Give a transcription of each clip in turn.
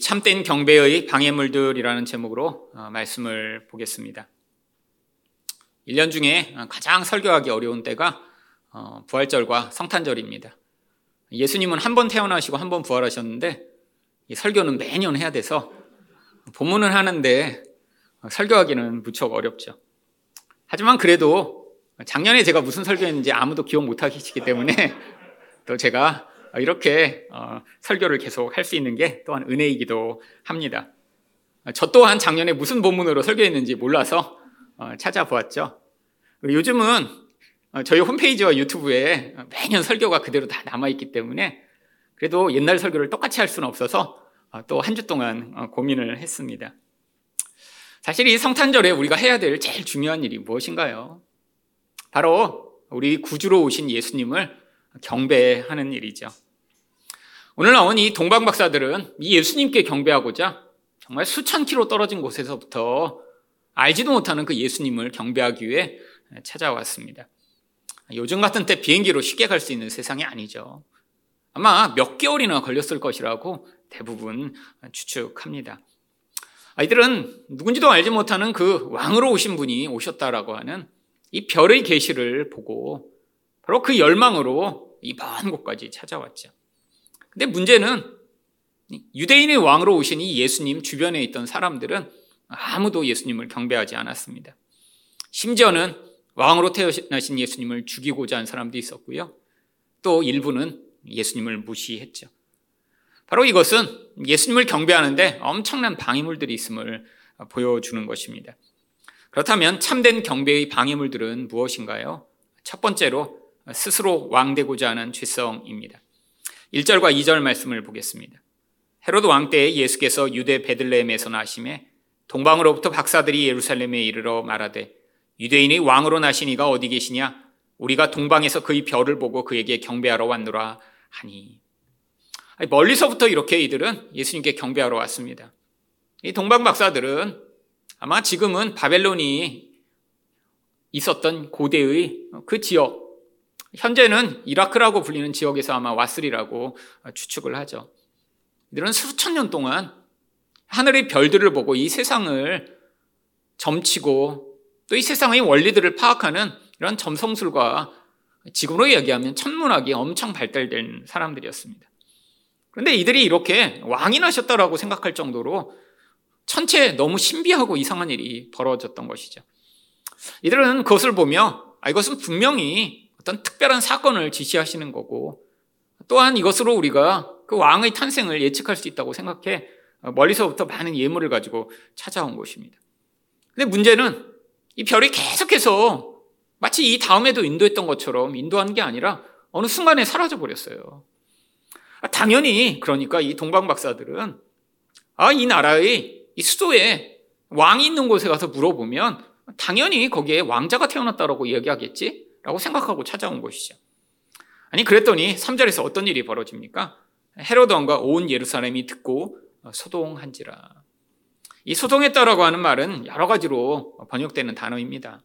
참된 경배의 방해물들이라는 제목으로 어, 말씀을 보겠습니다. 1년 중에 가장 설교하기 어려운 때가 어, 부활절과 성탄절입니다. 예수님은 한 번 태어나시고 한 번 부활하셨는데 설교는 매년 해야 돼서 본문은 하는데 설교하기는 무척 어렵죠. 하지만 그래도 작년에 제가 무슨 설교했는지 아무도 기억 못 하시기 때문에 또 제가 이렇게 어, 설교를 계속 할 수 있는 게 또한 은혜이기도 합니다. 저 또한 작년에 무슨 본문으로 설교했는지 몰라서 어, 찾아보았죠. 요즘은 어, 저희 홈페이지와 유튜브에 매년 설교가 그대로 다 남아있기 때문에 그래도 옛날 설교를 똑같이 할 수는 없어서 또 한 주 동안 고민을 했습니다. 사실 이 성탄절에 우리가 해야 될 제일 중요한 일이 무엇인가요? 바로 우리 구주로 오신 예수님을 경배하는 일이죠. 오늘 나온 이 동방 박사들은 이 예수님께 경배하고자 정말 수천 킬로 떨어진 곳에서부터 알지도 못하는 그 예수님을 경배하기 위해 찾아왔습니다. 요즘 같은 때 비행기로 쉽게 갈 수 있는 세상이 아니죠. 아마 몇 개월이나 걸렸을 것이라고 대부분 추측합니다. 아이들은 누군지도 알지 못하는 그 왕으로 오신 분이 오셨다라고 하는 이 별의 계시를 보고 바로 그 열망으로 이 먼 곳까지 찾아왔죠. 근데 문제는 유대인의 왕으로 오신 이 예수님 주변에 있던 사람들은 아무도 예수님을 경배하지 않았습니다. 심지어는 왕으로 태어나신 예수님을 죽이고자 한 사람도 있었고요. 또 일부는 예수님을 무시했죠. 바로 이것은 예수님을 경배하는데 엄청난 방해물들이 있음을 보여주는 것입니다. 그렇다면 참된 경배의 방해물들은 무엇인가요? 첫 번째로 스스로 왕되고자 하는 죄성입니다. 1절과 2절 말씀을 보겠습니다. 헤로드 왕 때에 예수께서 유대 베들레헴에서 나심에 동방으로부터 박사들이 예루살렘에 이르러 말하되 유대인이 왕으로 나신 이가 어디 계시냐 우리가 동방에서 그의 별을 보고 그에게 경배하러 왔노라 하니 멀리서부터 이렇게 이들은 예수님께 경배하러 왔습니다. 이 동방 박사들은 아마 지금은 바벨론이 있었던 고대의 그 지역 현재는 이라크라고 불리는 지역에서 아마 왔으리라고 추측을 하죠. 이들은 수천 년 동안 하늘의 별들을 보고 이 세상을 점치고 또 이 세상의 원리들을 파악하는 이런 점성술과 지금으로 이야기하면 천문학이 엄청 발달된 사람들이었습니다. 그런데 이들이 이렇게 왕이 나셨다라고 생각할 정도로 천체 너무 신비하고 이상한 일이 벌어졌던 것이죠. 이들은 그것을 보며 아, 이것은 분명히 어떤 특별한 사건을 지시하시는 거고 또한 이것으로 우리가 그 왕의 탄생을 예측할 수 있다고 생각해 멀리서부터 많은 예물을 가지고 찾아온 것입니다. 근데 문제는 이 별이 계속해서 마치 이 다음에도 인도했던 것처럼 인도하는 게 아니라 어느 순간에 사라져 버렸어요. 아, 당연히 그러니까 이 동방 박사들은 아, 이 나라의 이 수도에 왕이 있는 곳에 가서 물어보면 당연히 거기에 왕자가 태어났다라고 이야기하겠지? 라고 생각하고 찾아온 것이죠. 아니, 그랬더니 3절에서 어떤 일이 벌어집니까? 헤로드 왕과 온 예루살렘이 듣고 소동한지라. 이 소동했다라고 하는 말은 여러 가지로 번역되는 단어입니다.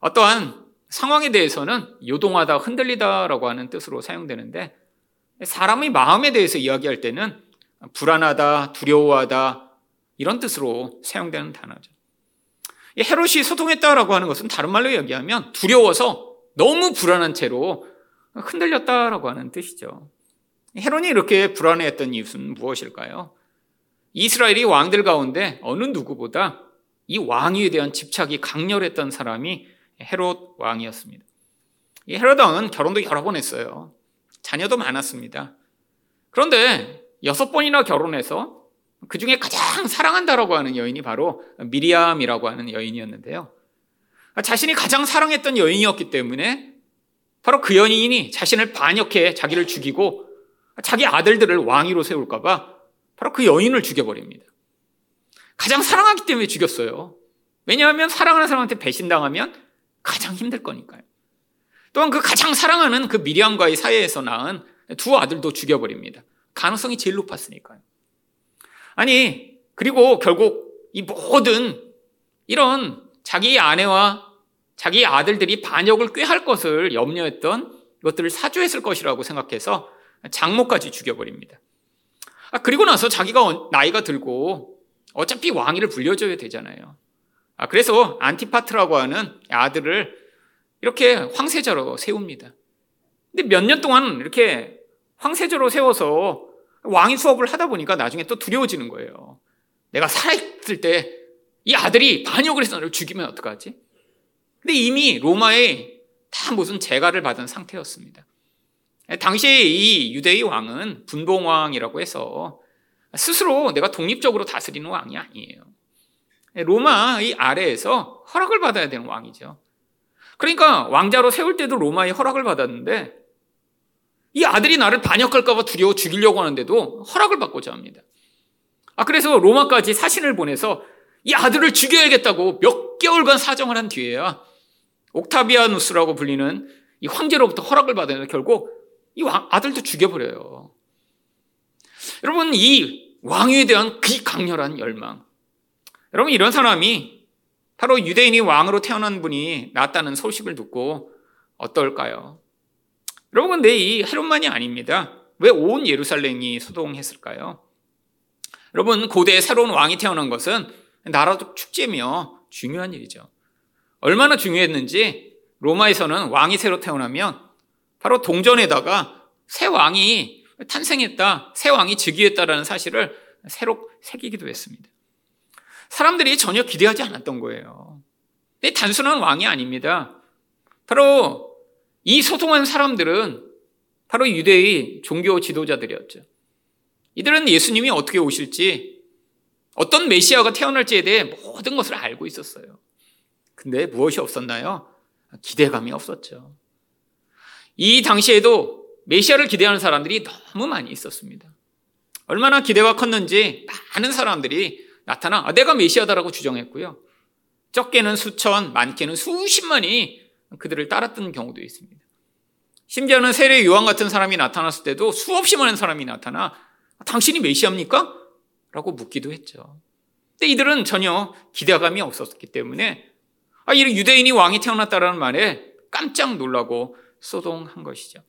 어떠한 상황에 대해서는 요동하다, 흔들리다라고 하는 뜻으로 사용되는데 사람의 마음에 대해서 이야기할 때는 불안하다, 두려워하다 이런 뜻으로 사용되는 단어죠. 헤롯이 소동했다라고 하는 것은 다른 말로 이야기하면 두려워서 너무 불안한 채로 흔들렸다라고 하는 뜻이죠. 헤롯이 이렇게 불안해했던 이유는 무엇일까요? 이스라엘이 왕들 가운데 어느 누구보다 이 왕위에 대한 집착이 강렬했던 사람이 헤롯 왕이었습니다. 이 헤롯 왕은 결혼도 여러 번 했어요. 자녀도 많았습니다. 그런데 여섯 번이나 결혼해서 그 중에 가장 사랑한다라고 하는 여인이 바로 미리암이라고 하는 여인이었는데요. 자신이 가장 사랑했던 여인이었기 때문에 바로 그 여인이 자신을 반역해 자기를 죽이고 자기 아들들을 왕위로 세울까봐 바로 그 여인을 죽여버립니다. 가장 사랑하기 때문에 죽였어요. 왜냐하면 사랑하는 사람한테 배신당하면 가장 힘들 거니까요. 또한 그 가장 사랑하는 그 미리암과의 사이에서 낳은 두 아들도 죽여버립니다. 가능성이 제일 높았으니까요. 아니, 그리고 결국 이 모든 이런 자기 아내와 자기 아들들이 반역을 꾀할 것을 염려했던 것들을 사주했을 것이라고 생각해서 장모까지 죽여버립니다. 아, 그리고 나서 자기가 나이가 들고 어차피 왕위를 불려줘야 되잖아요. 아, 그래서 안티파트라고 하는 아들을 이렇게 황세자로 세웁니다. 근데 몇 년 동안 이렇게 황세자로 세워서 왕위 수업을 하다 보니까 나중에 또 두려워지는 거예요. 내가 살아있을 때 이 아들이 반역을 해서 나를 죽이면 어떡하지? 근데 이미 로마에 다 무슨 재가를 받은 상태였습니다. 당시에 이 유대의 왕은 분봉왕이라고 해서 스스로 내가 독립적으로 다스리는 왕이 아니에요. 로마의 아래에서 허락을 받아야 되는 왕이죠. 그러니까 왕자로 세울 때도 로마의 허락을 받았는데 이 아들이 나를 반역할까봐 두려워 죽이려고 하는데도 허락을 받고자 합니다. 아, 그래서 로마까지 사신을 보내서 이 아들을 죽여야겠다고 몇 개월간 사정을 한 뒤에야 옥타비아누스라고 불리는 이 황제로부터 허락을 받아서 결국 이 아들도 죽여버려요. 여러분, 이 왕위에 대한 그 강렬한 열망. 여러분, 이런 사람이 바로 유대인이 왕으로 태어난 분이 낫다는 소식을 듣고 어떨까요? 여러분, 근데 이 헤롯만이 아닙니다. 왜 온 예루살렘이 소동했을까요? 여러분, 고대에 새로운 왕이 태어난 것은 나라적 축제며 중요한 일이죠. 얼마나 중요했는지 로마에서는 왕이 새로 태어나면 바로 동전에다가 새 왕이 탄생했다, 새 왕이 즉위했다라는 사실을 새로 새기기도 했습니다. 사람들이 전혀 기대하지 않았던 거예요. 근데 단순한 왕이 아닙니다. 바로 이 소통한 사람들은 바로 유대의 종교 지도자들이었죠. 이들은 예수님이 어떻게 오실지, 어떤 메시아가 태어날지에 대해 모든 것을 알고 있었어요. 근데 무엇이 없었나요? 기대감이 없었죠. 이 당시에도 메시아를 기대하는 사람들이 너무 많이 있었습니다. 얼마나 기대가 컸는지 많은 사람들이 나타나 아, 내가 메시아다라고 주장했고요. 적게는 수천, 많게는 수십만이 그들을 따랐던 경우도 있습니다. 심지어는 세례 요한 같은 사람이 나타났을 때도 수없이 많은 사람이 나타나 당신이 메시아입니까? 라고 묻기도 했죠. 근데 이들은 전혀 기대감이 없었기 때문에 아, 이 유대인이 왕이 태어났다라는 말에 깜짝 놀라고 소동한 것이죠.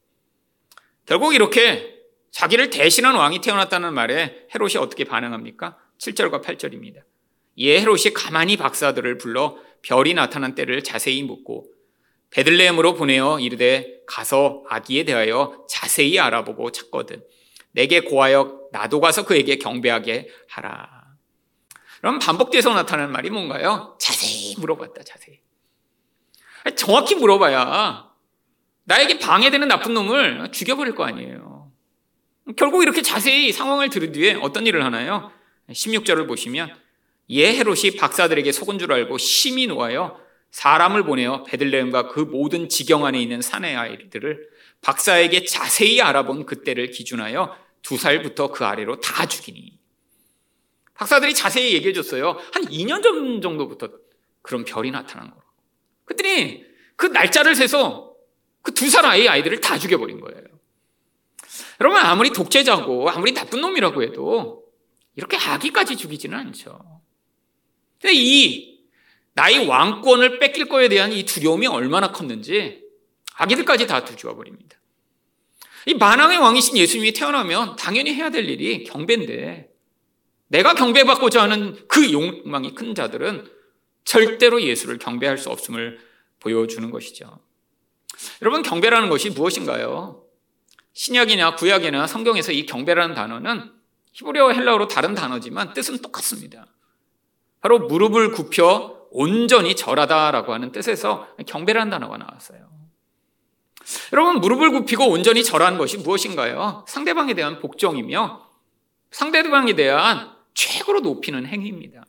결국 이렇게 자기를 대신한 왕이 태어났다는 말에 헤롯이 어떻게 반응합니까? 7절과 8절입니다. 이에 헤롯이 가만히 박사들을 불러 별이 나타난 때를 자세히 묻고 베들레헴으로 보내어 이르되 가서 아기에 대하여 자세히 알아보고 찾거든 내게 고하여 나도 가서 그에게 경배하게 하라. 그럼 반복돼서 나타나는 말이 뭔가요? 자세히 물어봤다, 자세히. 정확히 물어봐야 나에게 방해되는 나쁜 놈을 죽여버릴 거 아니에요. 결국 이렇게 자세히 상황을 들은 뒤에 어떤 일을 하나요? 16절을 보시면 예 헤롯이 박사들에게 속은 줄 알고 심히 놓아요 사람을 보내어 베들레헴과 그 모든 지경 안에 있는 사내 아이들을 박사에게 자세히 알아본 그때를 기준하여 두 살부터 그 아래로 다 죽이니 박사들이 자세히 얘기해 줬어요. 한 2년 전 정도부터 그런 별이 나타난 거. 그랬더니 그 날짜를 세서 그 두 살 아이 아이들을 다 죽여버린 거예요. 여러분 아무리 독재자고 아무리 나쁜 놈이라고 해도 이렇게 아기까지 죽이지는 않죠. 근데 이 나의 왕권을 뺏길 거에 대한 이 두려움이 얼마나 컸는지 아기들까지 다 죽여버립니다. 이 만왕의 왕이신 예수님이 태어나면 당연히 해야 될 일이 경배인데 내가 경배받고자 하는 그 욕망이 큰 자들은 절대로 예수를 경배할 수 없음을 보여주는 것이죠. 여러분, 경배라는 것이 무엇인가요? 신약이나 구약이나 성경에서 이 경배라는 단어는 히브리어 헬라어로 다른 단어지만 뜻은 똑같습니다. 바로 무릎을 굽혀 온전히 절하다라고 하는 뜻에서 경배라는 단어가 나왔어요. 여러분, 무릎을 굽히고 온전히 절하는 것이 무엇인가요? 상대방에 대한 복종이며 상대방에 대한 최고로 높이는 행위입니다.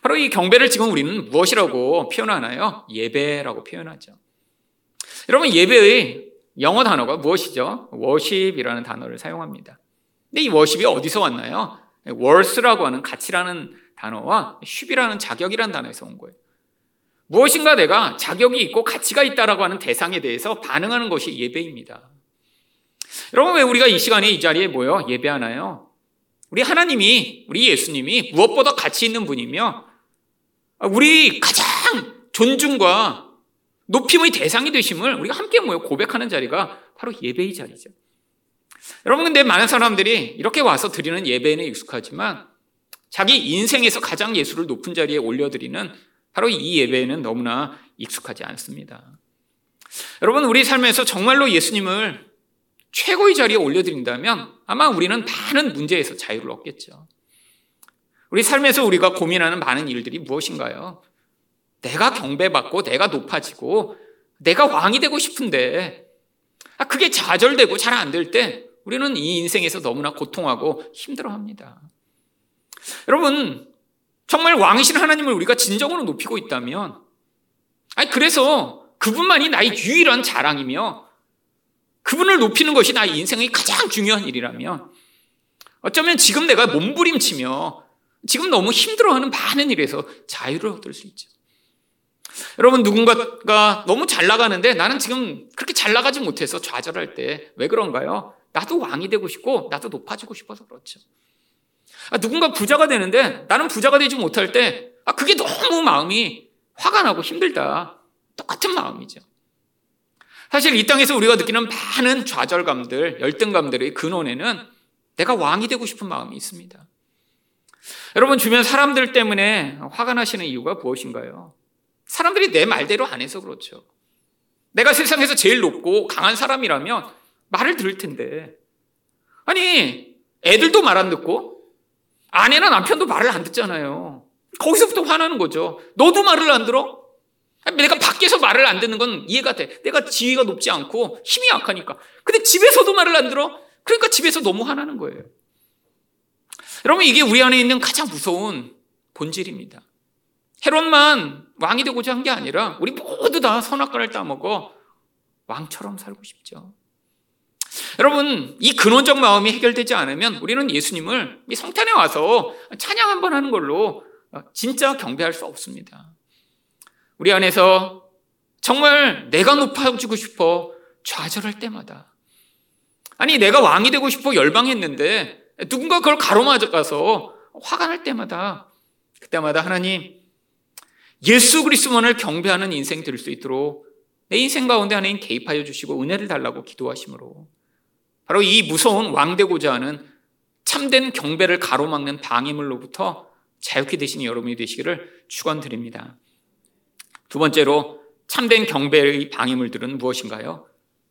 바로 이 경배를 지금 우리는 무엇이라고 표현하나요? 예배라고 표현하죠. 여러분, 예배의 영어 단어가 무엇이죠? worship이라는 단어를 사용합니다. 근데 이 worship이 어디서 왔나요? worth라고 하는 가치라는 단어와 ship이라는 자격이라는 단어에서 온 거예요. 무엇인가 내가 자격이 있고 가치가 있다라고 하는 대상에 대해서 반응하는 것이 예배입니다. 여러분, 왜 우리가 이 시간에 이 자리에 모여 예배하나요? 우리 하나님이, 우리 예수님이 무엇보다 가치 있는 분이며 우리 가장 존중과 높임의 대상이 되심을 우리가 함께 모여 고백하는 자리가 바로 예배의 자리죠. 여러분, 근데 많은 사람들이 이렇게 와서 드리는 예배에는 익숙하지만 자기 인생에서 가장 예수를 높은 자리에 올려드리는 바로 이 예배에는 너무나 익숙하지 않습니다. 여러분, 우리 삶에서 정말로 예수님을 최고의 자리에 올려드린다면 아마 우리는 많은 문제에서 자유를 얻겠죠. 우리 삶에서 우리가 고민하는 많은 일들이 무엇인가요? 내가 경배받고 내가 높아지고 내가 왕이 되고 싶은데 아, 그게 좌절되고 잘 안 될 때 우리는 이 인생에서 너무나 고통하고 힘들어 합니다. 여러분 정말 왕이신 하나님을 우리가 진정으로 높이고 있다면 아니 그래서 그분만이 나의 유일한 자랑이며 그분을 높이는 것이 나의 인생의 가장 중요한 일이라면 어쩌면 지금 내가 몸부림치며 지금 너무 힘들어하는 많은 일에서 자유를 얻을 수 있죠. 여러분 누군가가 너무 잘 나가는데 나는 지금 그렇게 잘 나가지 못해서 좌절할 때 왜 그런가요? 나도 왕이 되고 싶고 나도 높아지고 싶어서 그렇죠. 아, 누군가 부자가 되는데 나는 부자가 되지 못할 때 아, 그게 너무 마음이 화가 나고 힘들다. 똑같은 마음이죠. 사실 이 땅에서 우리가 느끼는 많은 좌절감들, 열등감들의 근원에는 내가 왕이 되고 싶은 마음이 있습니다. 여러분 주변 사람들 때문에 화가 나시는 이유가 무엇인가요? 사람들이 내 말대로 안 해서 그렇죠. 내가 세상에서 제일 높고 강한 사람이라면 말을 들을 텐데. 아니, 애들도 말 안 듣고 아내나 남편도 말을 안 듣잖아요. 거기서부터 화나는 거죠. 너도 말을 안 들어? 내가 밖에서 말을 안 듣는 건 이해가 돼. 내가 지위가 높지 않고 힘이 약하니까. 근데 집에서도 말을 안 들어? 그러니까 집에서 너무 화나는 거예요. 여러분, 이게 우리 안에 있는 가장 무서운 본질입니다. 헤롯만 왕이 되고자 한 게 아니라 우리 모두 다 선악과를 따먹어 왕처럼 살고 싶죠. 여러분, 이 근원적 마음이 해결되지 않으면 우리는 예수님을 이 성탄에 와서 찬양 한 번 하는 걸로 진짜 경배할 수 없습니다. 우리 안에서 정말 내가 높아지고 싶어 좌절할 때마다 아니 내가 왕이 되고 싶어 열방했는데 누군가 그걸 가로막아서 화가 날 때마다 그때마다 하나님 예수 그리스도만을 경배하는 인생 될 수 있도록 내 인생 가운데 하나님 개입하여 주시고 은혜를 달라고 기도하심으로 바로 이 무서운 왕 되고자 하는 참된 경배를 가로막는 방해물로부터 자유케 되신 여러분이 되시기를 축원드립니다. 두 번째로 참된 경배의 방해물들은 무엇인가요?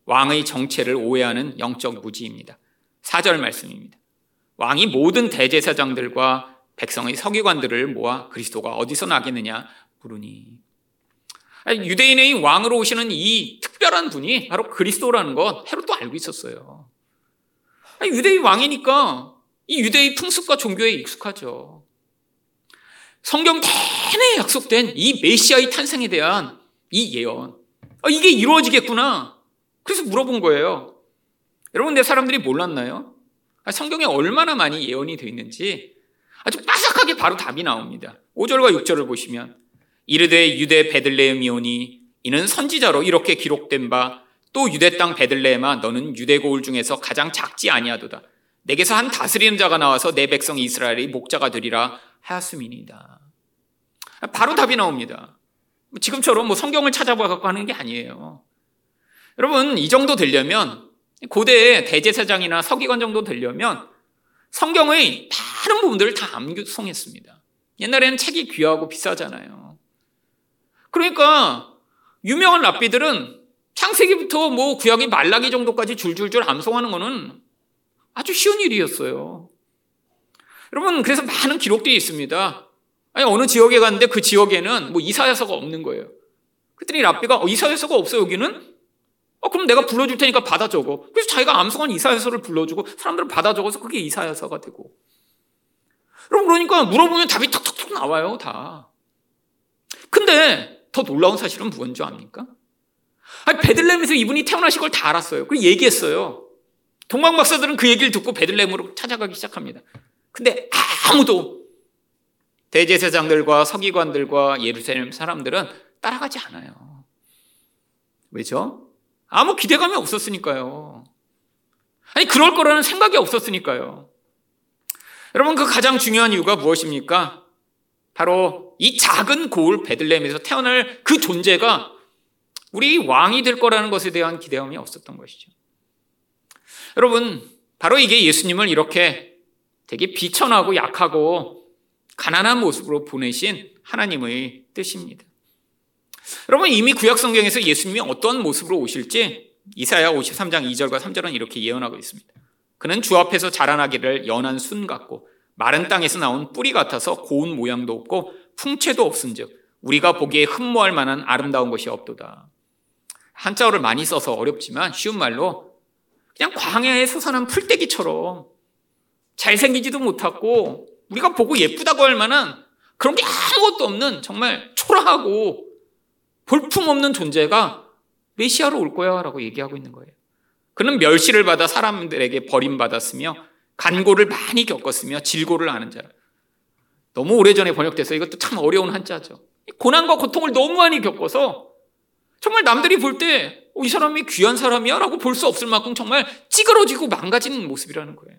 왕의 정체를 오해하는 영적 무지입니다. 4절 말씀입니다. 왕이 모든 대제사장들과 백성의 서기관들을 모아 그리스도가 어디서 나겠느냐 부르니 유대인의 왕으로 오시는 이 특별한 분이 바로 그리스도라는 것 헤롯도 알고 있었어요. 유대의 왕이니까 이 유대의 풍습과 종교에 익숙하죠. 성경 내내 약속된 이 메시아의 탄생에 대한 이 예언. 아, 이게 이루어지겠구나. 그래서 물어본 거예요. 여러분, 내 사람들이 몰랐나요? 아, 성경에 얼마나 많이 예언이 되어 있는지 아주 빠삭하게 바로 답이 나옵니다. 5절과 6절을 보시면 이르되 유대 베들레헴이오니 이는 선지자로 이렇게 기록된 바 또 유대 땅 베들레헴아 너는 유대 고을 중에서 가장 작지 아니하도다. 내게서 한 다스리는 자가 나와서 내 백성 이스라엘의 목자가 되리라 하였음이니다. 바로 답이 나옵니다. 지금처럼 뭐 성경을 찾아봐 갖고 하는 게 아니에요. 여러분 이 정도 되려면 고대의 대제사장이나 서기관 정도 되려면 성경의 많은 부분들을 다 암송했습니다. 옛날에는 책이 귀하고 비싸잖아요. 그러니까 유명한 랍비들은 창세기부터 뭐 구약의 말라기 정도까지 줄줄줄 암송하는 것은 아주 쉬운 일이었어요. 여러분 그래서 많은 기록들이 있습니다. 아니 어느 지역에 갔는데 그 지역에는 뭐 이사야서가 없는 거예요. 그랬더니 랍비가 어, 이사야서가 없어 여기는? 어 그럼 내가 불러줄 테니까 받아 적어. 그래서 자기가 암송한 이사야서를 불러주고 사람들은 받아 적어서 그게 이사야서가 되고. 여러분 그러니까 물어보면 답이 톡톡톡 나와요 다. 근데 더 놀라운 사실은 줄 압니까? 아니, 베들렘에서 이분이 태어나신 걸다 알았어요. 그리고 얘기했어요. 동방 박사들은 그 얘기를 듣고 베들렘으로 찾아가기 시작합니다. 근데 아무도 대제사장들과 서기관들과 예루살렘 사람들은 따라가지 않아요. 왜죠? 아무 기대감이 없었으니까요. 아니, 그럴 거라는 생각이 없었으니까요. 여러분, 그 가장 중요한 이유가 무엇입니까? 바로 이 작은 고을 베들레헴에서 태어날 그 존재가 우리 왕이 될 거라는 것에 대한 기대감이 없었던 것이죠. 여러분, 바로 이게 예수님을 이렇게 되게 비천하고 약하고 가난한 모습으로 보내신 하나님의 뜻입니다. 여러분 이미 구약 성경에서 예수님이 어떤 모습으로 오실지 이사야 53장 2절과 3절은 이렇게 예언하고 있습니다. 그는 주 앞에서 자라나기를 연한 순 같고 마른 땅에서 나온 뿌리 같아서 고운 모양도 없고 풍채도 없은즉 우리가 보기에 흠모할 만한 아름다운 것이 없도다. 한자어를 많이 써서 어렵지만 쉬운 말로 그냥 광야에 솟아난 풀떼기처럼 잘생기지도 못하고 우리가 보고 예쁘다고 할 만한 그런 게 아무것도 없는 정말 초라하고 볼품없는 존재가 메시아로 올 거야 라고 얘기하고 있는 거예요. 그는 멸시를 받아 사람들에게 버림받았으며 간고를 많이 겪었으며 질고를 아는 자라. 너무 오래전에 번역돼서 이것도 참 어려운 한자죠. 고난과 고통을 너무 많이 겪어서 정말 남들이 볼 때이 어, 사람이 귀한 사람이야 라고 볼 수 없을 만큼 정말 찌그러지고 망가지는 모습이라는 거예요.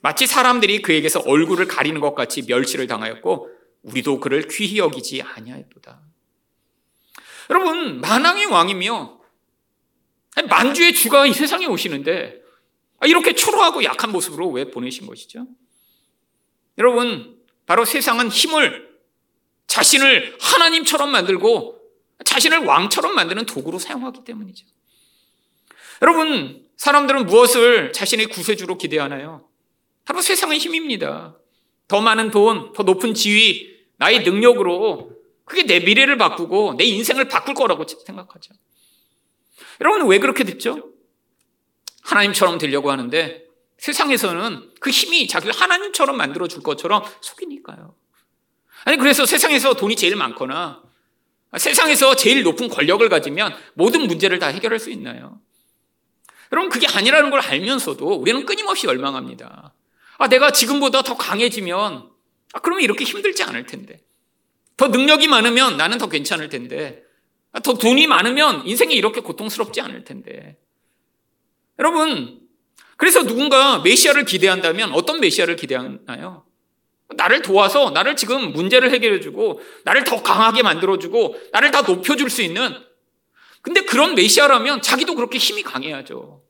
마치 사람들이 그에게서 얼굴을 가리는 것 같이 멸시를 당하였고 우리도 그를 귀히 여기지 아니하였도다. 여러분 만왕의 왕이며 만주의 주가 이 세상에 오시는데 이렇게 초라하고 약한 모습으로 왜 보내신 것이죠? 여러분 바로 세상은 힘을 자신을 하나님처럼 만들고 자신을 왕처럼 만드는 도구로 사용하기 때문이죠. 여러분, 사람들은 무엇을 자신의 구세주로 기대하나요? 바로 세상의 힘입니다. 더 많은 돈, 더 높은 지위, 나의 능력으로 그게 내 미래를 바꾸고 내 인생을 바꿀 거라고 생각하죠. 여러분, 왜 그렇게 됐죠? 하나님처럼 되려고 하는데 세상에서는 그 힘이 자기를 하나님처럼 만들어 줄 것처럼 속이니까요. 아니, 그래서 세상에서 돈이 제일 많거나 세상에서 제일 높은 권력을 가지면 모든 문제를 다 해결할 수 있나요? 여러분, 그게 아니라는 걸 알면서도 우리는 끊임없이 열망합니다. 아, 내가 지금보다 더 강해지면, 아, 그러면 이렇게 힘들지 않을 텐데. 더 능력이 많으면 나는 더 괜찮을 텐데. 아, 더 돈이 많으면 인생이 이렇게 고통스럽지 않을 텐데. 여러분, 그래서 누군가 메시아를 기대한다면 어떤 메시아를 기대하나요? 나를 도와서 나를 지금 문제를 해결해주고 나를 더 강하게 만들어주고 나를 다 높여줄 수 있는 근데 그런 메시아라면 자기도 그렇게 힘이 강해야죠.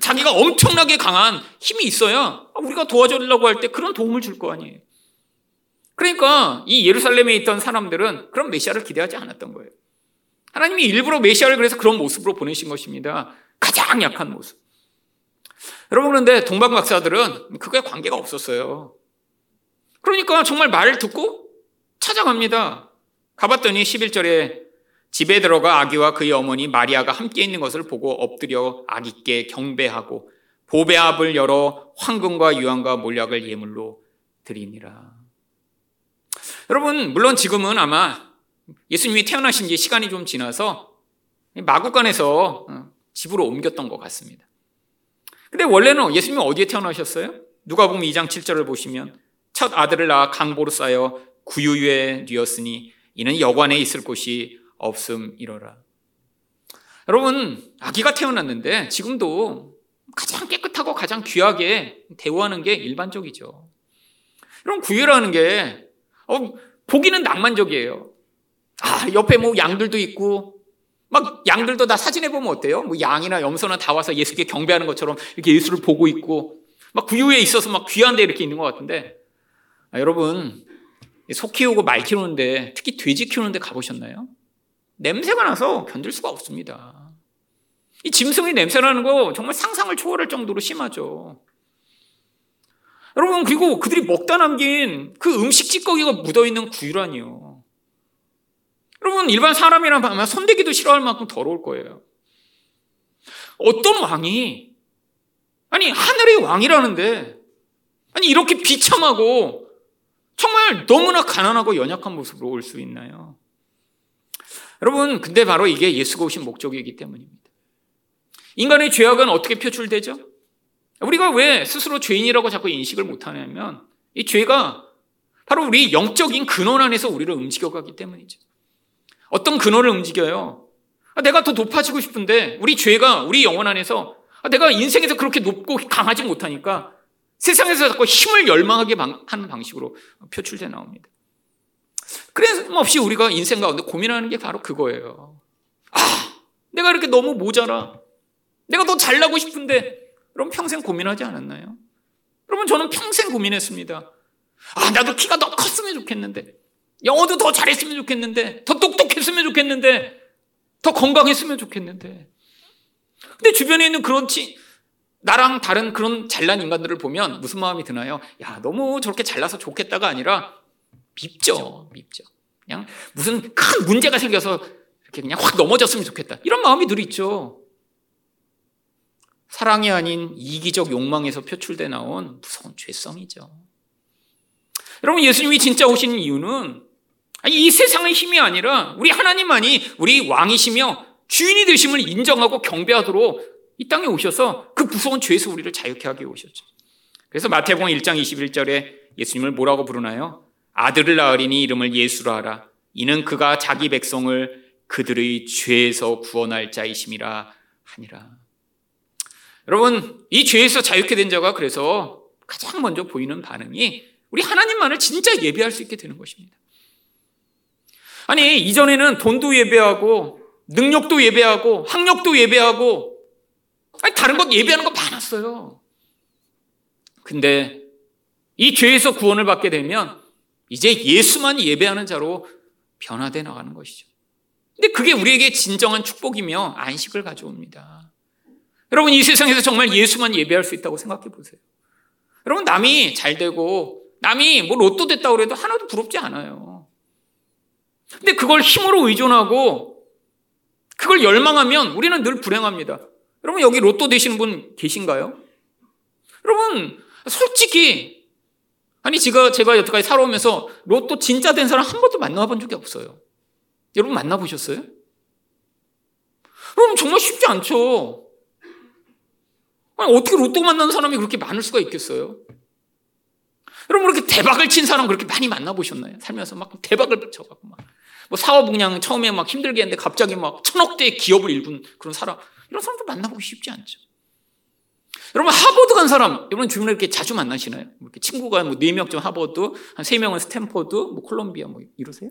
자기가 엄청나게 강한 힘이 있어야 우리가 도와주려고 할 때 그런 도움을 줄 거 아니에요. 그러니까 이 예루살렘에 있던 사람들은 그런 메시아를 기대하지 않았던 거예요. 하나님이 일부러 메시아를 그래서 그런 모습으로 보내신 것입니다. 가장 약한 모습. 여러분 그런데 동방 박사들은 그게 관계가 없었어요. 그러니까 정말 말을 듣고 찾아갑니다. 가봤더니 11절에 집에 들어가 아기와 그의 어머니 마리아가 함께 있는 것을 보고 엎드려 아기께 경배하고 보배압을 열어 황금과 유황과 몰약을 예물로 드리니라. 여러분, 물론 지금은 아마 예수님이 태어나신 지 시간이 좀 지나서 마구간에서 어, 집으로 옮겼던 것 같습니다. 근데 원래는 예수님이 어디에 태어나셨어요? 누가 보면 2장 7절을 보시면 첫 아들을 낳아 강보로 쌓여 구유에 뉘었으니 이는 여관에 있을 곳이 없음이러라. 여러분, 아기가 태어났는데 지금도 가장 깨끗하고 가장 귀하게 대우하는 게 일반적이죠. 여러분, 구유라는 게, 어, 보기는 낭만적이에요. 아, 옆에 뭐 양들도 있고, 막 양들도 다 사진해 보면 어때요? 뭐 양이나 염소나 다 와서 예수께 경배하는 것처럼 이렇게 예수를 보고 있고, 막 구유에 있어서 막 귀한 데 이렇게 있는 것 같은데, 아, 여러분, 소 키우고 말 키우는데, 특히 돼지 키우는데 가보셨나요? 냄새가 나서 견딜 수가 없습니다. 이 짐승의 냄새나는 거 정말 상상을 초월할 정도로 심하죠. 여러분, 그리고 그들이 먹다 남긴 그 음식 찌꺼기가 묻어있는 구유라니요. 여러분, 일반 사람이라면 아마 손대기도 싫어할 만큼 더러울 거예요. 어떤 왕이, 아니, 하늘의 왕이라는데, 아니, 이렇게 비참하고 정말 너무나 가난하고 연약한 모습으로 올 수 있나요? 여러분, 근데 바로 이게 예수가 오신 목적이기 때문입니다. 인간의 죄악은 어떻게 표출되죠? 우리가 왜 스스로 죄인이라고 자꾸 인식을 못하냐면 이 죄가 바로 우리 영적인 근원 안에서 우리를 움직여가기 때문이죠. 어떤 근원을 움직여요? 아, 내가 더 높아지고 싶은데 우리 죄가 우리 영혼 안에서 아, 내가 인생에서 그렇게 높고 강하지 못하니까 세상에서 자꾸 힘을 열망하게 하는 방식으로 표출돼 나옵니다. 그래서 없이 우리가 인생 가운데 고민하는 게 바로 그거예요. 아, 내가 이렇게 너무 모자라. 내가 더 잘나고 싶은데 여러분 평생 고민하지 않았나요? 여러분 저는 평생 고민했습니다. 아 나도 키가 더 컸으면 좋겠는데 영어도 더 잘했으면 좋겠는데 더 똑똑했으면 좋겠는데 더 건강했으면 좋겠는데 근데 주변에 있는 그런 치, 나랑 다른 그런 잘난 인간들을 보면 무슨 마음이 드나요? 야 너무 저렇게 잘나서 좋겠다가 아니라 밉죠 밉죠 그냥 무슨 큰 문제가 생겨서 이렇게 그냥 확 넘어졌으면 좋겠다 이런 마음이 늘 있죠 사랑이 아닌 이기적 욕망에서 표출돼 나온 무서운 죄성이죠. 여러분, 예수님이 진짜 오신 이유는 이 세상의 힘이 아니라 우리 하나님만이 우리 왕이시며 주인이 되심을 인정하고 경배하도록 이 땅에 오셔서 그 무서운 죄에서 우리를 자유케 하게 오셨죠. 그래서 마태복음 1장 21절에 예수님을 뭐라고 부르나요? 아들을 낳으리니 이름을 예수라 하라. 이는 그가 자기 백성을 그들의 죄에서 구원할 자이심이라 하니라. 여러분, 이 죄에서 자유케 된 자가 그래서 가장 먼저 보이는 반응이 우리 하나님만을 진짜 예배할 수 있게 되는 것입니다. 아니, 이전에는 돈도 예배하고, 능력도 예배하고, 학력도 예배하고, 아니, 다른 것 예배하는 거 많았어요. 근데 이 죄에서 구원을 받게 되면 이제 예수만 예배하는 자로 변화돼 나가는 것이죠. 근데 그게 우리에게 진정한 축복이며 안식을 가져옵니다. 여러분 이 세상에서 정말 예수만 예배할 수 있다고 생각해 보세요. 여러분 남이 잘 되고 남이 뭐 로또 됐다고 그래도 하나도 부럽지 않아요. 근데 그걸 힘으로 의존하고 그걸 열망하면 우리는 늘 불행합니다. 여러분 여기 로또 되시는 분 계신가요? 여러분 솔직히 아니 제가 제가 여태까지 살아오면서 로또 진짜 된 사람 한 번도 만나본 적이 없어요. 여러분 만나보셨어요? 여러분 정말 쉽지 않죠. 아니, 어떻게 로또 만나는 사람이 그렇게 많을 수가 있겠어요? 여러분 그렇게 대박을 친 사람 그렇게 많이 만나보셨나요? 살면서 막 대박을 쳐갖고 막. 뭐 사업 그냥 처음에 막 힘들게 했는데 갑자기 막 천억대의 기업을 일군 그런 사람 이런 사람도 만나보기 쉽지 않죠. 여러분 하버드 간 사람 여러분 주변에 이렇게 자주 만나시나요? 뭐 이렇게 친구가 뭐네 명쯤 하버드, 한 세 명은 스탠포드, 뭐 콜롬비아 뭐 이러세요?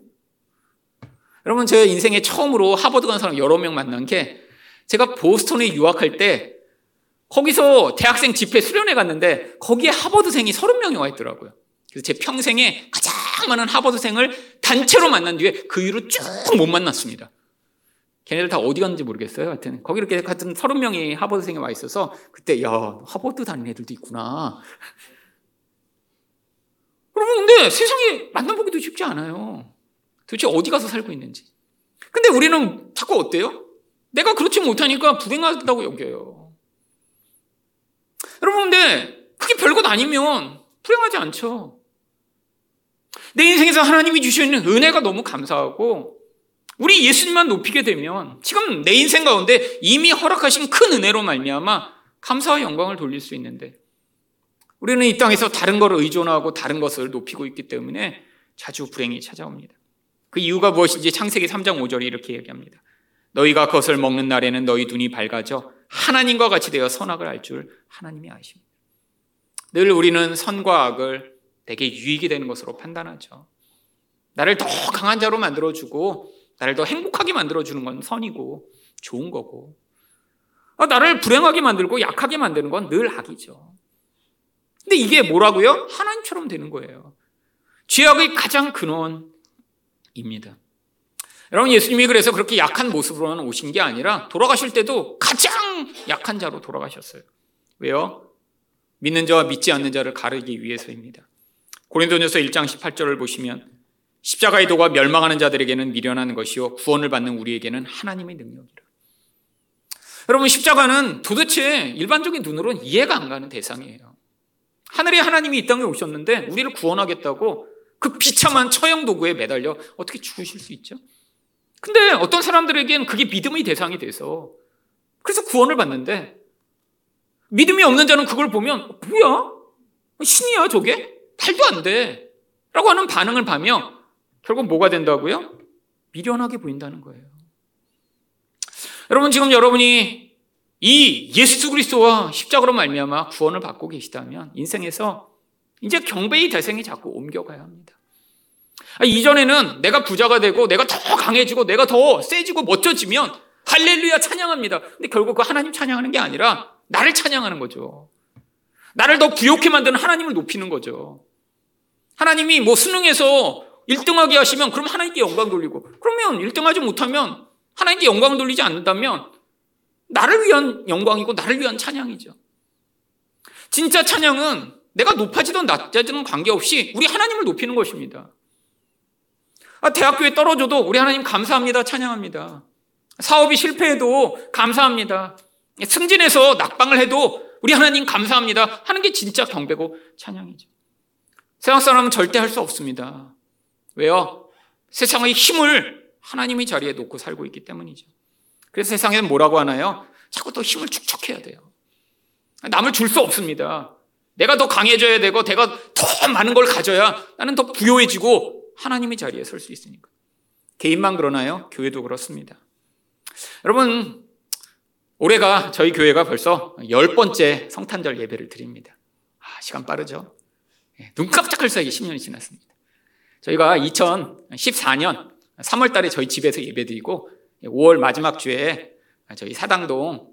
여러분 제 인생에 처음으로 하버드 간 사람 여러 명 만난 게 제가 보스턴에 유학할 때 거기서 대학생 집회 수련회 갔는데 거기에 하버드생이 30명이 와 있더라고요. 그래서 제 평생에 가장 많은 하버드생을 단체로 만난 뒤에 그 이후로 쭉 못 만났습니다. 걔네들 다 어디 갔는지 모르겠어요. 하여튼 거기 이렇게 같은 30명이 하버드생이 와 있어서 그때 야 하버드 다니는 애들도 있구나. 여러분 근데 세상에 만나보기도 쉽지 않아요. 도대체 어디 가서 살고 있는지. 근데 우리는 자꾸 어때요? 내가 그렇지 못하니까 불행하다고 여겨요. 여러분, 근데 그게 별것 아니면 불행하지 않죠. 내 인생에서 하나님이 주시는 은혜가 너무 감사하고 우리 예수님만 높이게 되면 지금 내 인생 가운데 이미 허락하신 큰 은혜로 말미암아 감사와 영광을 돌릴 수 있는데 우리는 이 땅에서 다른 것을 의존하고 다른 것을 높이고 있기 때문에 자주 불행이 찾아옵니다. 그 이유가 무엇인지 창세기 3장 5절에 이렇게 얘기합니다. 너희가 그것을 먹는 날에는 너희 눈이 밝아져 하나님과 같이 되어 선악을 알 줄 하나님이 아십니다. 늘 우리는 선과 악을 내게 유익이 되는 것으로 판단하죠. 나를 더 강한 자로 만들어주고 나를 더 행복하게 만들어주는 건 선이고 좋은 거고 아, 나를 불행하게 만들고 약하게 만드는 건 늘 악이죠. 근데 이게 뭐라고요? 하나님처럼 되는 거예요. 죄악의 가장 근원입니다. 여러분 예수님이 그래서 그렇게 약한 모습으로는 오신 게 아니라 돌아가실 때도 가장 약한 자로 돌아가셨어요. 왜요? 믿는 자와 믿지 않는 자를 가르기 위해서입니다. 고린도전서 1장 18절을 보시면 십자가의 도가 멸망하는 자들에게는 미련한 것이요 구원을 받는 우리에게는 하나님의 능력이라. 여러분 십자가는 도대체 일반적인 눈으로는 이해가 안 가는 대상이에요. 하늘의 하나님이 이 땅에 오셨는데 우리를 구원하겠다고 그 비참한 처형 도구에 매달려 어떻게 죽으실 수 있죠? 근데 어떤 사람들에게는 그게 믿음의 대상이 돼서 그래서 구원을 받는데 믿음이 없는 자는 그걸 보면 뭐야? 신이야 저게? 말도 안 돼. 라고 하는 반응을 봐며 결국 뭐가 된다고요? 미련하게 보인다는 거예요. 여러분 지금 여러분이 이 예수 그리스도와 십자가로 말미암아 구원을 받고 계시다면 인생에서 이제 경배의 대상이 자꾸 옮겨가야 합니다. 아, 이전에는 내가 부자가 되고 내가 더 강해지고 내가 더 세지고 멋져지면 할렐루야 찬양합니다. 근데 결국 그 하나님 찬양하는 게 아니라 나를 찬양하는 거죠. 나를 더 부욕해 만드는 하나님을 높이는 거죠. 하나님이 뭐 수능에서 1등하게 하시면 그럼 하나님께 영광 돌리고 그러면 1등하지 못하면 하나님께 영광 돌리지 않는다면 나를 위한 영광이고 나를 위한 찬양이죠. 진짜 찬양은 내가 높아지든 낮아지든 관계없이 우리 하나님을 높이는 것입니다. 아, 대학교에 떨어져도 우리 하나님 감사합니다. 찬양합니다. 사업이 실패해도 감사합니다. 승진해서 낙방을 해도 우리 하나님 감사합니다. 하는 게 진짜 경배고 찬양이죠. 세상 사람은 절대 할 수 없습니다. 왜요? 세상의 힘을 하나님의 자리에 놓고 살고 있기 때문이죠. 그래서 세상에는 뭐라고 하나요? 자꾸 또 힘을 축적해야 돼요. 남을 줄 수 없습니다. 내가 더 강해져야 되고, 내가 더 많은 걸 가져야 나는 더 부요해지고 하나님의 자리에 설 수 있으니까. 개인만 그러나요? 교회도 그렇습니다. 여러분, 올해가 저희 교회가 벌써 열 번째 성탄절 예배를 드립니다. 아, 시간 빠르죠? 예, 눈 깜짝할 사이에 10년이 지났습니다. 저희가 2014년 3월 달에 저희 집에서 예배 드리고 5월 마지막 주에 저희 사당동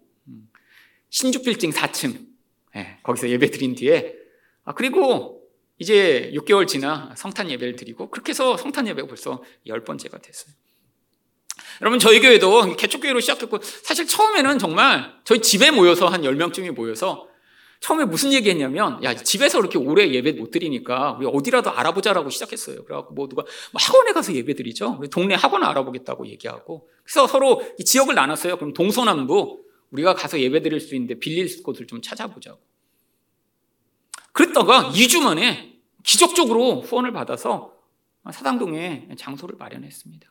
신주빌딩 4층 예, 거기서 예배 드린 뒤에 아, 그리고 이제 6개월 지나 성탄 예배를 드리고 그렇게 해서 성탄 예배가 벌써 열 번째가 됐어요. 여러분 저희 교회도 개척교회로 시작했고 사실 처음에는 정말 저희 집에 모여서 한 10명쯤이 모여서 처음에 무슨 얘기 했냐면, 야, 집에서 그렇게 오래 예배 못 드리니까 우리 어디라도 알아보자라고 시작했어요. 그래갖고 뭐 누가 뭐 학원에 가서 예배 드리죠. 동네 학원 알아보겠다고 얘기하고. 그래서 서로 지역을 나눴어요. 그럼 동서남부 우리가 가서 예배 드릴 수 있는데 빌릴 곳을 좀 찾아보자고. 그랬다가 2주 만에 기적적으로 후원을 받아서 사당동에 장소를 마련했습니다.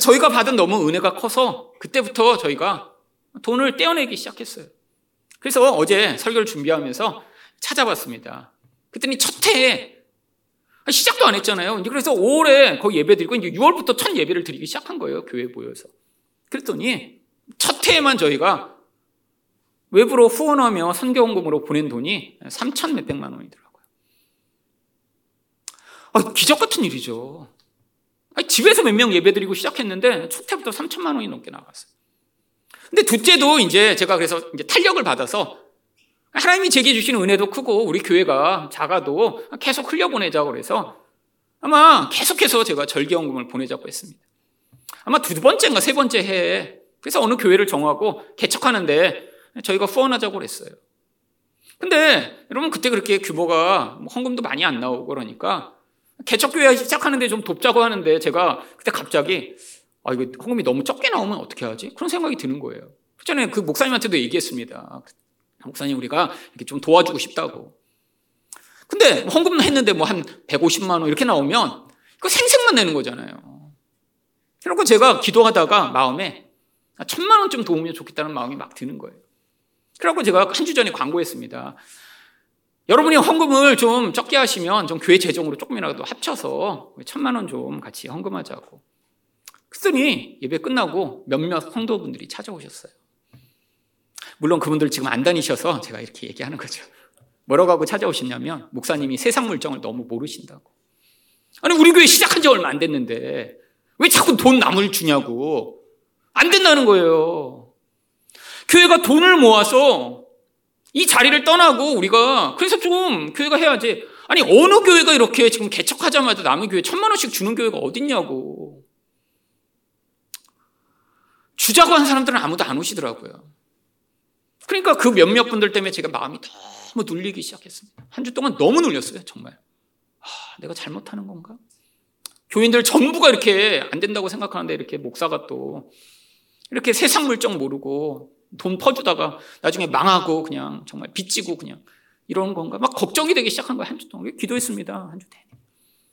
저희가 받은 너무 은혜가 커서 그때부터 저희가 돈을 떼어내기 시작했어요. 그래서 어제 설교를 준비하면서 찾아봤습니다. 그랬더니 첫 해에 시작도 안 했잖아요. 그래서 5월에 거의 예배 드리고 이제 6월부터 첫 예배를 드리기 시작한 거예요. 교회에 모여서. 그랬더니 첫 해에만 저희가 외부로 후원하며 선교원금으로 보낸 돈이 3천 몇백만 원이더라고요. 아, 기적 같은 일이죠. 아니, 집에서 몇 명 예배 드리고 시작했는데 첫 해부터 3천만 원이 넘게 나갔어요. 근데 둘째도 이제 제가 그래서 이제 탄력을 받아서 하나님이 제게 주시는 은혜도 크고 우리 교회가 작아도 계속 흘려보내자고 그래서 아마 계속해서 제가 절기연금을 보내자고 했습니다. 아마 두 번째인가 세 번째 해에 그래서 어느 교회를 정하고 개척하는데 저희가 후원하자고 그랬어요. 근데 여러분 그때 그렇게 규모가 뭐 헌금도 많이 안 나오고 그러니까 개척교회 시작하는데 좀 돕자고 하는데 제가 그때 갑자기 아, 이거 헌금이 너무 적게 나오면 어떻게 하지? 그런 생각이 드는 거예요. 그 전에 그 목사님한테도 얘기했습니다. 목사님, 우리가 이렇게 좀 도와주고 싶다고. 근데 헌금 했는데 뭐 한 150만 원 이렇게 나오면 그 생색만 내는 거잖아요. 그래고 제가 기도하다가 마음에 천만 원쯤 도우면 좋겠다는 마음이 막 드는 거예요. 그래고 제가 한 주 전에 광고했습니다. 여러분이 헌금을 좀 적게 하시면 좀 교회 재정으로 조금이라도 합쳐서 천만 원 좀 같이 헌금하자고. 그랬더니 예배 끝나고 몇몇 성도분들이 찾아오셨어요. 물론 그분들 지금 안 다니셔서 제가 이렇게 얘기하는 거죠. 뭐라고 하고 찾아오셨냐면 목사님이 세상 물정을 너무 모르신다고. 아니 우리 교회 시작한 지 얼마 안 됐는데 왜 자꾸 돈 남을 주냐고. 안 된다는 거예요. 교회가 돈을 모아서 이 자리를 떠나고 우리가 그래서 좀 교회가 해야지. 아니 어느 교회가 이렇게 지금 개척하자마자 남의 교회 천만 원씩 주는 교회가 어딨냐고. 주자고 한 사람들은 아무도 안 오시더라고요. 그러니까 그 몇몇 분들 때문에 제가 마음이 너무 눌리기 시작했습니다. 한 주 동안 너무 눌렸어요, 정말. 아, 내가 잘못하는 건가? 교인들 전부가 이렇게 안 된다고 생각하는데 이렇게 목사가 또 이렇게 세상 물정 모르고 돈 퍼주다가 나중에 망하고 그냥 정말 빚지고 그냥 이런 건가? 막 걱정이 되기 시작한 거예요, 한주 동안. 기도했습니다, 한주 내내.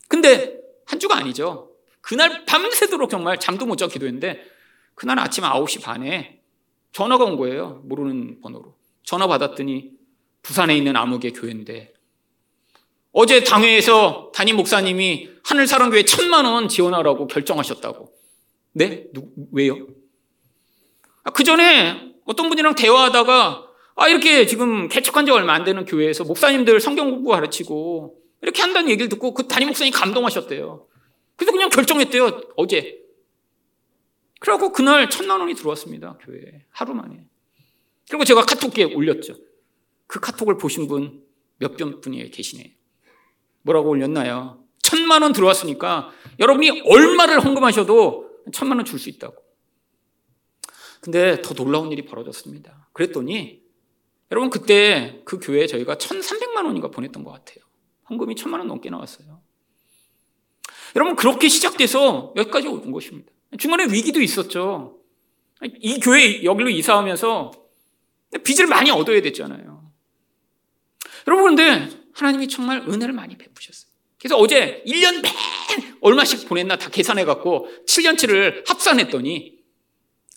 근데 한 주가 아니죠. 그날 밤새도록 정말 잠도 못 자고 기도했는데 그날 아침 9시 반에 전화가 온 거예요. 모르는 번호로. 전화 받았더니 부산에 있는 암흑의 교회인데 어제 당회에서 담임 목사님이 하늘사랑교회 천만 원 지원하라고 결정하셨다고. 네? 누, 왜요? 아, 그 전에 어떤 분이랑 대화하다가 아, 이렇게 지금 개척한 지 얼마 안 되는 교회에서 목사님들 성경 공부 가르치고 이렇게 한다는 얘기를 듣고 그 담임 목사님이 감동하셨대요. 그래서 그냥 결정했대요. 어제. 그래갖고 그날 천만 원이 들어왔습니다. 교회에. 하루 만에. 그리고 제가 카톡에 올렸죠. 그 카톡을 보신 분몇 분이 계시네요. 뭐라고 올렸나요? 천만 원 들어왔으니까 여러분이 얼마를 헌금하셔도 천만 원 줄 수 있다고. 근데 더 놀라운 일이 벌어졌습니다. 그랬더니 여러분 그때 그 교회에 저희가 1,300만 원인가 보냈던 것 같아요. 헌금이 천만 원 넘게 나왔어요. 여러분 그렇게 시작돼서 여기까지 온 것입니다. 중간에 위기도 있었죠. 이 교회 여기로 이사하면서 빚을 많이 얻어야 됐잖아요. 여러분 그런데 하나님이 정말 은혜를 많이 베푸셨어요. 그래서 어제 1년 매 얼마씩 보냈나 다 계산해 갖고 7년치를 합산했더니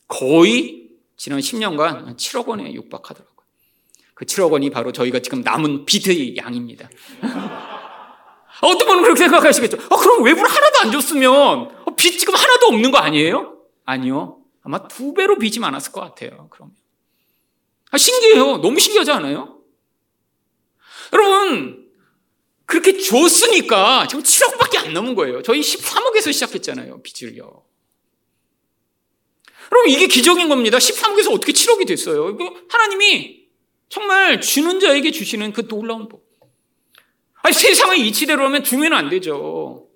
거의 지난 10년간 7억 원에 육박하더라고요. 그 7억 원이 바로 저희가 지금 남은 빚의 양입니다. 어떤 분은 그렇게 생각하시겠죠. 아, 그럼 외부를 하나도 안 줬으면 어, 빚 지금 하나도 없는 거 아니에요? 아니요. 아마 두 배로 빚이 많았을 것 같아요. 그러면. 아, 신기해요. 너무 신기하지 않아요? 여러분, 그렇게 줬으니까 지금 7억밖에 안 남은 거예요. 저희 13억에서 시작했잖아요. 빚을요. 여러분, 이게 기적인 겁니다. 13억에서 어떻게 7억이 됐어요? 하나님이 정말 주는 자에게 주시는 그 놀라운 복. 아니, 세상의 이치대로 하면 주면 안 되죠.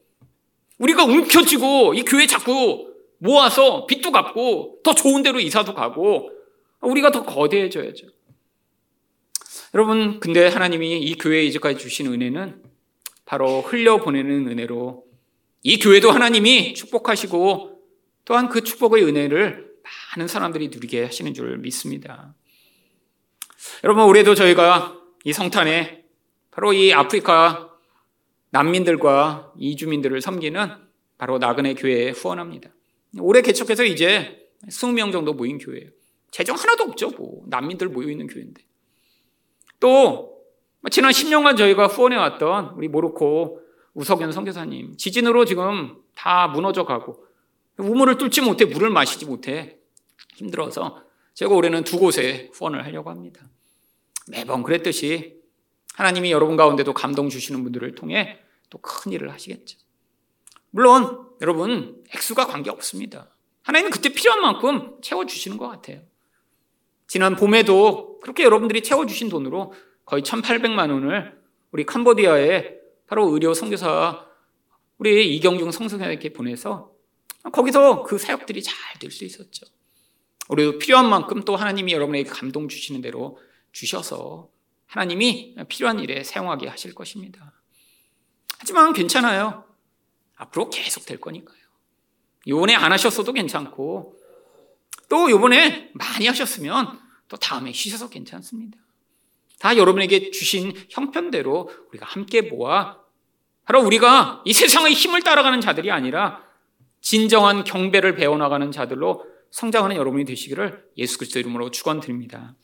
우리가 움켜쥐고 이 교회 자꾸 모아서 빚도 갚고 더 좋은 데로 이사도 가고 우리가 더 거대해져야죠. 여러분, 근데 하나님이 이 교회에 이제까지 주신 은혜는 바로 흘려보내는 은혜로 이 교회도 하나님이 축복하시고 또한 그 축복의 은혜를 많은 사람들이 누리게 하시는 줄 믿습니다. 여러분, 올해도 저희가 이 성탄에 바로 이 아프리카 난민들과 이주민들을 섬기는 바로 나그네 교회에 후원합니다. 올해 개척해서 이제 20명 정도 모인 교회예요. 재정 하나도 없죠. 뭐 난민들 모여 있는 교회인데. 또 지난 10년간 저희가 후원해 왔던 우리 모로코 우석연 선교사님 지진으로 지금 다 무너져 가고 우물을 뚫지 못해 물을 마시지 못해 힘들어서 제가 올해는 두 곳에 후원을 하려고 합니다. 매번 그랬듯이 하나님이 여러분 가운데도 감동 주시는 분들을 통해 또 큰 일을 하시겠죠. 물론 여러분 액수가 관계 없습니다. 하나님은 그때 필요한 만큼 채워 주시는 것 같아요. 지난 봄에도 그렇게 여러분들이 채워 주신 돈으로 거의 1,800만 원을 우리 캄보디아에 바로 의료 선교사 우리 이경중 성성에게 보내서 거기서 그 사역들이 잘 될 수 있었죠. 우리도 필요한 만큼 또 하나님이 여러분에게 감동 주시는 대로 주셔서 하나님이 필요한 일에 사용하게 하실 것입니다. 하지만 괜찮아요. 앞으로 계속 될 거니까요. 요번에 안 하셨어도 괜찮고 또 요번에 많이 하셨으면 또 다음에 쉬셔서 괜찮습니다. 다 여러분에게 주신 형편대로 우리가 함께 모아 바로 우리가 이 세상의 힘을 따라가는 자들이 아니라 진정한 경배를 배워나가는 자들로 성장하는 여러분이 되시기를 예수 그리스도 이름으로 축원드립니다.